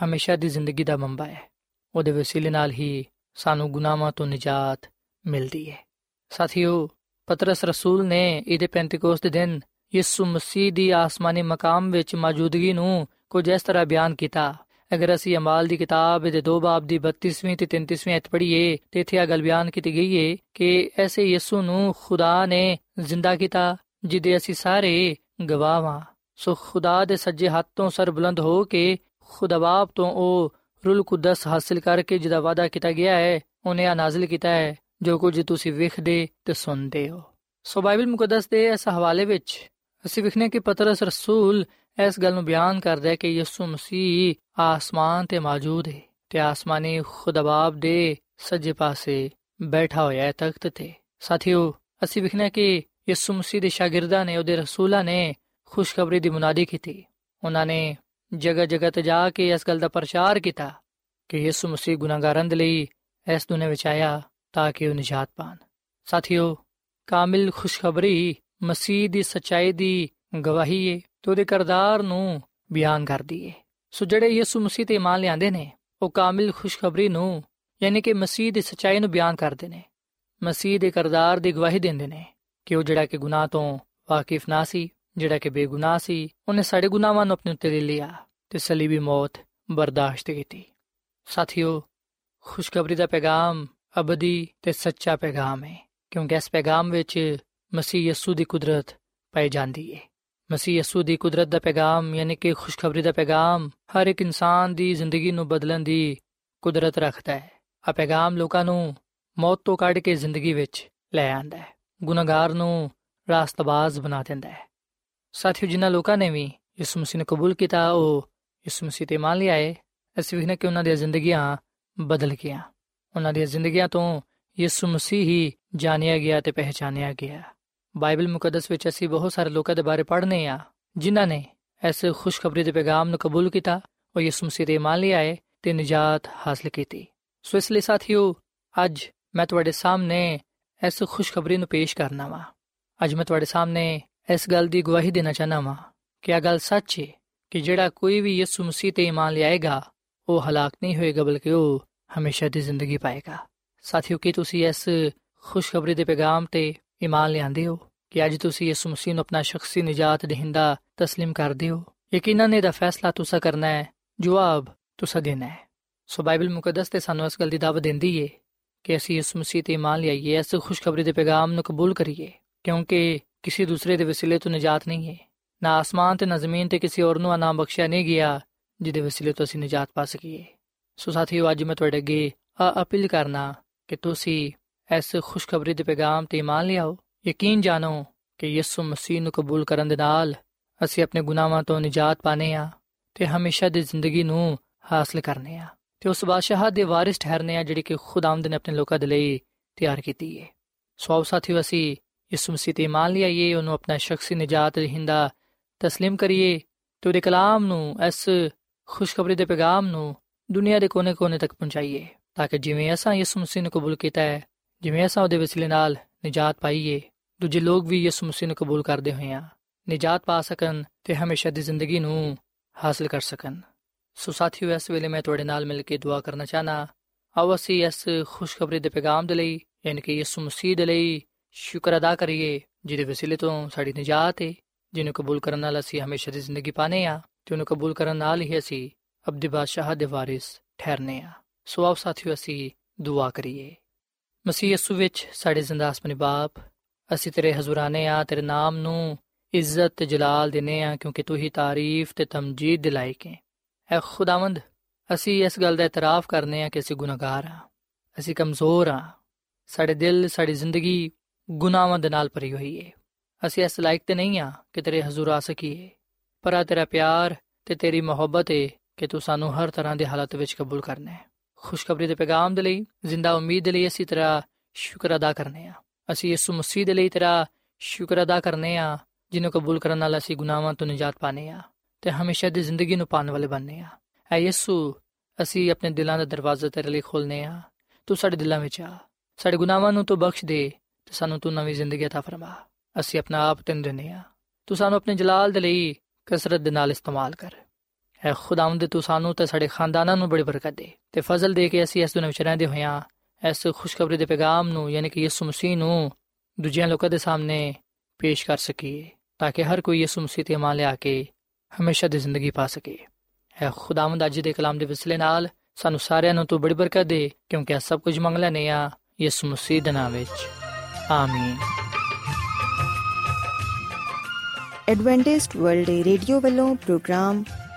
ਹਮੇਸ਼ਾ ਦੀ ਜ਼ਿੰਦਗੀ ਦਾ ਮੰਬਾ ਹੈ। ਉਹਦੇ ਵਸੀਲੇ ਨਾਲ ਹੀ ਸਾਨੂੰ ਗੁਨਾਹਾਂ ਤੋਂ ਨਿਜਾਤ ਮਿਲਦੀ ਹੈ। ਸਾਥੀਓ, ਪਤਰਸ ਰਸੂਲ ਨੇ ਇਹਦੇ ਪੈਂਤੀਕੋਸ ਦੇ ਦਿਨ ਯਿਸੂ ਮਸੀਹ ਦੀ ਆਸਮਾਨੀ ਮਕਾਮ ਵਿੱਚ ਮੌਜੂਦਗੀ ਨੂੰ ਕੁਝ ਇਸ ਤਰ੍ਹਾਂ ਬਿਆਨ ਕੀਤਾ। ਅਗਰ ਅਸੀਂ ਅਮਾਲ ਦੀ ਕਿਤਾਬ ਦੇ ਦੋ ਬਾਬ ਦੀ 32ਵੀਂ ਤੇ 33ਵੀਂ ਅਧ ਪੜ੍ਹੀਏ, ਤੇ ਇੱਥੇ ਆ ਗੱਲ ਬਿਆਨ ਕੀਤੀ ਗਈ ਹੈ ਕਿ ਐਸੇ ਯਿਸੂ ਨੂੰ ਖੁਦਾ ਨੇ ਜ਼ਿੰਦਾ ਕੀਤਾ ਜਿਹਦੇ ਅਸੀਂ ਸਾਰੇ ਗਵਾਹ ਹਾਂ ਸੋ ਖੁਦਾ ਦੇ ਸੱਜੇ ਹੱਥ ਤੋਂ ਸਰ ਬੁਲੰਦ ਹੋ ਕੇ ਖੁਦਾਬਾਬ ਤੋਂ ਉਹ ਰੂਲ ਕੁਦਸ ਹਾਸਲ ਕਰਕੇ ਜਿਹਦਾ ਵਾਅਦਾ ਕੀਤਾ ਗਿਆ ਹੈ, ਉਹਨੇ ਆ ਨਾਜ਼ਿਲ ਕੀਤਾ ਹੈ, ਜੋ ਕੁਝ ਤੁਸੀਂ ਵੇਖਦੇ ਤੇ ਸੁਣਦੇ ਹੋ। ਸੋ ਬਾਈਬਲ ਮੁਕੱਦਸ ਦੇ ਇਸ ਹਵਾਲੇ ਵਿੱਚ ਅਸੀਂ ਵਿਖਨੇ ਕਿ ਪਤਰਸ ਰਸੂਲ ਇਸ ਗੱਲ ਨੂੰ ਬਿਆਨ ਕਰਦਾ ਹੈ ਕਿ ਯਿਸੂ ਮਸੀਹ ਆਸਮਾਨ ਤੇ ਮੌਜੂਦ ਹੈ ਤੇ ਆਸਮਾਨੀ ਖੁਦਾਬਾਬ ਦੇ ਸੱਜੇ ਪਾਸੇ ਬੈਠਾ ਹੋਇਆ ਹੈ ਤਖਤ ਤੇ। ਸਾਥੀਓ, ਅਸੀਂ ਵਿਖਨੇ ਕਿ ਯਿਸੂ ਮਸੀਹ ਦੇ ਸ਼ਾਗਿਰਦਾਂ ਨੇ, ਉਹਦੇ ਰਸੂਲਾਂ ਨੇ ਖੁਸ਼ਖਬਰੀ ਦੀ ਮੁਨਾਦੀ ਕੀਤੀ। ਉਹਨਾਂ ਨੇ ਜਗ੍ਹਾ ਜਗ੍ਹਾ ਤੇ ਜਾ ਕੇ ਇਸ ਗੱਲ ਦਾ ਪ੍ਰਚਾਰ ਕੀਤਾ ਕਿ ਯਿਸੂ ਮਸੀਹ ਗੁਨਾਹਗਾਰਾਂ ਦੇ ਲਈ ਇਸ ਦੁਨੀਆਂ ਵਿੱਚ ਆਇਆ ਤਾਂ ਕਿ ਉਹ ਨਿਜਾਤ ਪਾਣ। ਸਾਥੀਓ, ਕਾਮਿਲ ਖੁਸ਼ਖਬਰੀ ਮਸੀਹ ਦੀ ਸਚਾਈ ਦੀ ਗਵਾਹੀ ਹੈ ਤੇ ਉਹਦੇ ਕਰਦਾਰ ਨੂੰ ਬਿਆਨ ਕਰਦੀ ਹੈ ਸੋ ਜਿਹੜੇ ਯਿਸੂ ਮਸੀਹ ਤੇ ਇਮਾਨ ਲਿਆਂਦੇ ਨੇ, ਉਹ ਕਾਮਿਲ ਖੁਸ਼ਖਬਰੀ ਨੂੰ, ਯਾਨੀ ਕਿ ਮਸੀਹ ਦੀ ਸਚਾਈ ਨੂੰ ਬਿਆਨ ਕਰਦੇ ਨੇ। ਮਸੀਹ ਦੇ ਕਰਦਾਰ ਦੀ ਗਵਾਹੀ ਦਿੰਦੇ ਨੇ ਕਿ ਉਹ ਜਿਹੜਾ ਕਿ ਗੁਨਾਹ ਤੋਂ ਵਾਕਿਫ ਨਾ ਸੀ, ਜਿਹੜਾ ਕਿ ਬੇਗੁਨਾਹ ਸੀ, ਉਹਨੇ ਸਾਡੇ ਗੁਨਾਹਾਂ ਨੂੰ ਆਪਣੇ ਉੱਤੇ ਲੈ ਲਿਆ ਤੇ ਸਲੀਬੀ ਮੌਤ ਬਰਦਾਸ਼ਤ ਕੀਤੀ। ਸਾਥੀਓ, ਖੁਸ਼ਖਬਰੀ ਦਾ ਪੈਗਾਮ ਅਬਦੀ ਤੇ ਸੱਚਾ ਪੈਗਾਮ ਹੈ ਕਿਉਂਕਿ ਇਸ ਪੈਗਾਮ ਵਿੱਚ ਮਸੀਹ ਯਸੂ ਦੀ ਕੁਦਰਤ ਪਾਈ ਜਾਂਦੀ ਹੈ ਮਸੀਹ ਯਸੂ ਦੀ ਕੁਦਰਤ ਦਾ ਪੈਗਾਮ, ਯਾਨੀ ਕਿ ਖੁਸ਼ਖਬਰੀ ਦਾ ਪੈਗਾਮ, ਹਰ ਇੱਕ ਇਨਸਾਨ ਦੀ ਜ਼ਿੰਦਗੀ ਨੂੰ ਬਦਲਣ ਦੀ ਕੁਦਰਤ ਰੱਖਦਾ ਹੈ ਆ ਪੈਗਾਮ ਲੋਕਾਂ ਨੂੰ ਮੌਤ ਤੋਂ ਕੱਢ ਕੇ ਜ਼ਿੰਦਗੀ ਵਿੱਚ ਲੈ ਆਂਦਾ ਹੈ ਗੁਨਾਹਗਾਰ ਨੂੰ ਰਾਸਤਬਾਜ਼ ਬਣਾ ਦਿੰਦਾ ਹੈ ਸਾਥੀਓ, ਜਿਨ੍ਹਾਂ ਲੋਕਾਂ ਨੇ ਵੀ ਯਿਸੂ ਮਸੀਹ ਨੂੰ ਕਬੂਲ ਕੀਤਾ, ਉਹ ਯਿਸੂ ਮਸੀਹ ਤੇ ਮੰਨ ਲਿਆ ਹੈ ਅਸੀਂ ਵੀ ਕਿ ਉਹਨਾਂ ਦੀਆਂ ਜ਼ਿੰਦਗੀਆਂ ਬਦਲ ਗਈਆਂ। ਉਹਨਾਂ ਦੀਆਂ ਜ਼ਿੰਦਗੀਆਂ ਤੋਂ ਯਿਸੂ ਮਸੀਹ ਹੀ ਜਾਣਿਆ ਗਿਆ ਤੇ ਪਹਿਚਾਨਿਆ ਗਿਆ। ਬਾਈਬਲ ਮੁਕੱਦਸ ਵਿੱਚ ਅਸੀਂ ਬਹੁਤ ਸਾਰੇ ਲੋਕਾਂ ਦੇ ਬਾਰੇ ਪੜ੍ਹਨੇ ਆ, ਜਿਨ੍ਹਾਂ ਨੇ ਇਸ ਖੁਸ਼ਖਬਰੀ ਦੇ ਪੈਗਾਮ ਨੂੰ ਕਬੂਲ ਕੀਤਾ, ਉਹ ਯਿਸੂ ਮਸੀਹ ਤੇ ਮੰਨ ਲਿਆ ਹੈ ਤੇ ਨਜਾਤ ਹਾਸਲ ਕੀਤੀ। ਸੋ ਇਸ ਲਈ ਸਾਥੀਓ, ਅੱਜ ਮੈਂ ਤੁਹਾਡੇ ਸਾਹਮਣੇ ਇਸ ਖੁਸ਼ਖਬਰੀ ਨੂੰ ਪੇਸ਼ ਕਰਨਾ ਵਾ। ਅੱਜ ਮੈਂ ਤੁਹਾਡੇ ਸਾਹਮਣੇ ਇਸ ਗੱਲ ਦੀ ਗਵਾਹੀ ਦੇਣਾ ਚਾਹਨਾ ਵਾਂ ਕਿ ਇਹ ਗੱਲ ਸੱਚ ਹੈ ਕਿ ਜਿਹੜਾ ਕੋਈ ਵੀ ਯਿਸੂ ਮਸੀਹ ਤੇ ਇਮਾਨ ਲਿਆਏਗਾ ਉਹ ਹਲਾਕ ਨਹੀਂ ਹੋਏਗਾ, ਬਲਕਿ ਉਹ ਹਮੇਸ਼ਾ ਦੀ ਜ਼ਿੰਦਗੀ ਪਾਏਗਾ। ਸਾਥੀਓ, ਕੀ ਤੁਸੀਂ ਇਸ ਖੁਸ਼ਖਬਰੀ ਦੇ ਪੈਗਾਮ ਤੇ ਇਮਾਨ ਲਿਆਂਦੇ ਹੋ ਕਿ ਅੱਜ ਤੁਸੀਂ ਯਿਸੂ ਮਸੀਹ ਨੂੰ ਆਪਣਾ ਸ਼ਖਸੀ ਨਜਾਤ ਦੇਹਿੰਦਾ تسلیم ਕਰਦੇ ਹੋ ਯਕੀਨਨ ਇਹਦਾ ਫੈਸਲਾ ਤੁਸੀਂ ਕਰਨਾ ਹੈ ਜਵਾਬ ਤੁਸੀਂ ਦੇਣਾ ਹੈ ਸੋ ਬਾਈਬਲ ਮੁਕੱਦਸ ਤੇ ਸਾਨੂੰ ਇਸ ਗੱਲ ਦੀ ਦਾਵਤ ਦਿੰਦੀ ਏ ਕਿ ਅਸੀਂ ਯਿਸੂ ਮਸੀਹ ਤੇ ਇਮਾਨ ਲਿਆਈਏ ਇਸ ਖੁਸ਼ਖਬਰੀ ਦੇ ਪੈਗਾਮ ਨੂੰ ਕਬੂਲ ਕਰੀਏ ਕਿਉਂਕਿ ਕਿਸੇ ਦੂਸਰੇ ਦੇ ਵਸੀਲੇ ਤੋਂ ਨਜਾਤ ਨਹੀਂ ਹੈ ਨਾ ਆਸਮਾਨ ਤੇ ਨਾ ਜ਼ਮੀਨ ਤੇ ਕਿਸੇ ਹੋਰ ਨੂੰ ਨਾਮ ਬਖਸ਼ਿਆ ਨਹੀਂ ਗਿਆ ਜਿਹਦੇ ਵਸੀਲੇ ਤੋਂ ਅਸੀਂ ਨਜਾਤ ਪਾ ਸਕੀਏ ਸੋ ਸਾਥੀਓ ਅੱਜ ਮੈਂ ਤੁਹਾਡੇ ਅੱਗੇ ਆ ਅਪੀਲ ਕਰਨਾ ਕਿ ਤੁਸੀਂ ਇਸ ਖੁਸ਼ਖਬਰੀ ਦੇ ਪੈਗਾਮ ਤੇ ਇਮਾਨ ਲਿਆਓ ਯਕੀਨ ਜਾਣੋ ਕਿ ਯਿਸੂ ਮਸੀਹ ਨੂੰ ਕਬੂਲ ਕਰਨ ਦੇ ਨਾਲ ਅਸੀਂ ਆਪਣੇ ਗੁਨਾਹਾਂ ਤੋਂ ਨਜਾਤ ਪਾਣੇ ਆ ਤੇ ਹਮੇਸ਼ਾ ਦੀ ਜ਼ਿੰਦਗੀ ਨੂੰ ਹਾਸਲ ਕਰਨੇ ਆ ਤੇ ਉਸ ਬਾਦਸ਼ਾਹ ਦੇ ਵਾਰਿਸ ਠਹਿਰਨੇ ਆ ਜਿਹੜੀ ਕਿ ਖੁਦਾਵੰਦ ਨੇ ਆਪਣੇ ਲੋਕਾਂ ਦੇ ਲਈ ਤਿਆਰ ਕੀਤੀ ਹੈ ਸੋ ਸਾਥੀਓ ਅਸੀਂ ਯਿਸੂ ਮਸੀਹ ਤੇ ਇਮਾਨ ਲਿਆਈਏ ਉਹਨੂੰ ਆਪਣਾ ਸ਼ਖਸੀ ਨਜਾਤ ਰਹਿੰਦਾ تسلیم ਕਰੀਏ ਤੇ ਉਹਦੇ ਕਲਾਮ ਨੂੰ ਇਸ ਖੁਸ਼ਖਬਰੀ ਦੇ ਪੈਗਾਮ ਨੂੰ ਦੁਨੀਆ ਦੇ ਕੋਨੇ-ਕੋਨੇ ਤੱਕ ਪਹੁੰਚਾਈਏ ਤਾਂ ਕਿ ਜਿਵੇਂ ਅਸਾਂ ਯਿਸੂ ਮਸੀਹ ਨੂੰ ਕਬੂਲ ਕੀਤਾ ਹੈ ਜਿਵੇਂ ਅਸਾਂ ਉਹਦੇ ਵਸੀਲੇ ਨਾਲ ਨਜਾਤ ਪਾਈਏ, ਦੂਜੇ ਲੋਕ ਵੀ ਯਿਸੂ ਮਸੀਹ ਨੂੰ ਕਬੂਲ ਕਰਦੇ ਹੋਏ ਆ। ਨਜਾਤ ਪਾ ਸਕਣ ਤੇ ਹਮੇਸ਼ਾ ਦੀ ਜ਼ਿੰਦਗੀ ਨੂੰ ਹਾਸਲ ਕਰ ਸਕਣ। ਸੋ ਸਾਥੀਓ, ਇਸ ਵੇਲੇ ਮੈਂ ਤੁਹਾਡੇ ਨਾਲ ਮਿਲ ਕੇ ਦੁਆ ਕਰਨਾ ਚਾਹਨਾ। ਆਓ ਅਸੀਂ ਇਸ ਖੁਸ਼ਖਬਰੀ ਦੇ ਪੈਗਾਮ ਦੇ ਲਈ, ਯਾਨੀ ਕਿ ਯਿਸੂ ਮਸੀਹ ਦੇ ਲਈ ਸ਼ੁਕਰ ਅਦਾ ਕਰੀਏ, ਜਿਹਦੇ ਵਸੀਲੇ ਤੋਂ ਸਾਡੀ ਨਜਾਤ ਹੈ ਜਿਹਨੂੰ ਕਬੂਲ ਕਰਨ ਨਾਲ ਅਸੀਂ ਹਮੇਸ਼ਾ ਦੀ ਜ਼ਿੰਦਗੀ ਪਾਣੇ ਆ ਤੇ ਉਹਨੂੰ ਕਬੂਲ ਕਰਨ ਨਾਲ ਹੀ ਅਸੀਂ ਅਬਦੀ ਬਾਦਸ਼ਾਹ ਦੇ ਵਾਰਿਸ ਠਹਿਰਨੇ ਆ। ਸੋ ਆਓ ਸਾਥੀਓ, ਅਸੀਂ ਦੁਆ ਕਰੀਏ। ਮਸੀਹ ਯਿਸੂ ਵਿੱਚ ਸਾਡੇ ਜ਼ਿੰਦਾ ਅਸਮਾਨੀ ਬਾਪ, ਅਸੀਂ ਤੇਰੇ ਹਜ਼ੂਰਾਨੇ ਆ, ਤੇਰੇ ਨਾਮ ਨੂੰ ਇੱਜ਼ਤ ਤੇ ਜਲਾਲ ਦਿਨੇ ਆ, ਕਿਉਂਕਿ ਤੂੰ ਹੀ ਤਾਰੀਫ ਤੇ ਤਮਜੀਦ ਦਿਲਾਈ ਕੇ ਐ ਖੁਦਾਵੰਦ, ਅਸੀਂ ਇਸ ਗੱਲ ਦਾ ਇਤਰਾਫ ਕਰਨੇ ਆ ਕਿ ਅਸੀਂ ਗੁਨਾਹਗਾਰ ਆ, ਅਸੀਂ ਕਮਜ਼ੋਰ ਆ, ਸਾਡੇ ਦਿਲ, ਸਾਡੀ ਜ਼ਿੰਦਗੀ ਗੁਨਾਹਾਂ ਦੇ ਨਾਲ ਭਰੀ ਹੋਈ ਏ। ਅਸੀਂ ਇਸ ਲਾਇਕ ਤੇ ਨਹੀਂ ਆ ਕਿ ਤੇਰੇ ਹਜ਼ੂਰ ਆ ਸਕੀਏ, ਪਰ ਆ ਤੇਰਾ ਪਿਆਰ ਤੇ ਤੇਰੀ ਮੁਹੱਬਤ ਏ ਕਿ ਤੂੰ ਸਾਨੂੰ ਹਰ ਤਰ੍ਹਾਂ ਦੀ ਹਾਲਤ ਵਿੱਚ ਕਬੂਲ ਕਰਨਾ ਹੈ। ਖੁਸ਼ਖਬਰੀ ਦੇ ਪੈਗਾਮ ਦੇ ਲਈ ਜ਼ਿੰਦਾ ਉਮੀਦ ਦੇ ਲਈ ਅਸੀਂ ਤੇਰਾ ਸ਼ੁਕਰ ਅਦਾ ਕਰਨੇ ਆ ਅਸੀਂ ਯਿਸੂ ਮਸੀਹ ਦੇ ਲਈ ਤੇਰਾ ਸ਼ੁਕਰ ਅਦਾ ਕਰਨੇ ਆ ਜਿਹਨੂੰ ਕਬੂਲ ਕਰਨ ਨਾਲ ਅਸੀਂ ਗੁਨਾਹਾਂ ਤੋਂ ਨਿਜਾਤ ਪਾਣੇ ਆ ਤੇ ਹਮੇਸ਼ਾ ਦੀ ਜ਼ਿੰਦਗੀ ਨੂੰ ਪਾਣ ਵਾਲੇ ਬਣਨੇ ਆ ਐ ਯਿਸੂ ਅਸੀਂ ਆਪਣੇ ਦਿਲਾਂ ਦਾ ਦਰਵਾਜ਼ਾ ਤੇਰੇ ਲਈ ਖੋਲਨੇ ਆ ਤੂੰ ਸਾਡੇ ਦਿਲਾਂ ਵਿੱਚ ਆ ਸਾਡੇ ਗੁਨਾਹਾਂ ਨੂੰ ਤੂੰ ਬਖਸ਼ ਦੇ ਤੇ ਸਾਨੂੰ ਤੂੰ ਨਵੀਂ ਜ਼ਿੰਦਗੀ عطا ਫਰਮਾ ਅਸੀਂ ਆਪਣਾ ਆਪ ਤੈਨੂੰ ਦਿੰਦੇ ਆ ਤੂੰ ਸਾਨੂੰ ਆਪਣੇ ਜਲਾਲ ਦੇ ਲਈ ਕਸਰਤ ਦੇ ਨਾਲ ਇਸਤੇਮਾਲ ਕਰ ਐ ਖੁਦਾਵੰਦ ਤੂੰ ਸਾਨੂੰ ਤੇ ਸਾਡੇ ਖਾਨਦਾਨਾਂ ਨੂੰ ਬੜੀ ਬਰਕਤ ਦੇ। ਤੇ ਫਜ਼ਲ ਦੇ ਕੇ ਅਸੀਂ ਇਸ ਦੁਨੀਆਂ ਵਿੱਚ ਰਹਿੰਦੇ ਹੋਇਆਂ, ਇਸ ਖੁਸ਼ਖਬਰੀ ਦੇ ਪੈਗਾਮ ਨੂੰ, ਯਾਨੀ ਕਿ ਯਿਸੂ ਮਸੀਹ ਨੂੰ ਦੂਜਿਆਂ ਲੋਕਾਂ ਦੇ ਸਾਹਮਣੇ ਪੇਸ਼ ਕਰ ਸਕੀਏ, ਤਾਂ ਕਿ ਹਰ ਕੋਈ ਯਿਸੂ ਮਸੀਹ ਤੇ ਇਮਾਨ ਲਿਆ ਕੇ ਹਮੇਸ਼ਾ ਦੀ ਜ਼ਿੰਦਗੀ ਪਾ ਸਕੇ। ਐ ਖੁਦਾਵੰਦ ਅੱਜ ਦੇ ਕਲਾਮ ਦੇ ਵਿਸਲੇ ਨਾਲ ਸਾਨੂੰ ਸਾਰਿਆਂ ਨੂੰ ਤੂੰ ਬੜੀ ਬਰਕਤ ਦੇ, ਕਿਉਂਕਿ ਇਹ ਸਭ ਕੁਝ ਮੰਗ ਲੈਨੇ ਆ ਯਿਸੂ ਮਸੀਹ ਦੇ ਨਾਮ ਵਿੱਚ। ਆਮੀਨ। ਐਡਵੈਂਟਿਸਟ ਵਰਲਡ ਰੇਡੀਓ ਵੱਲੋਂ ਪ੍ਰੋਗਰਾਮ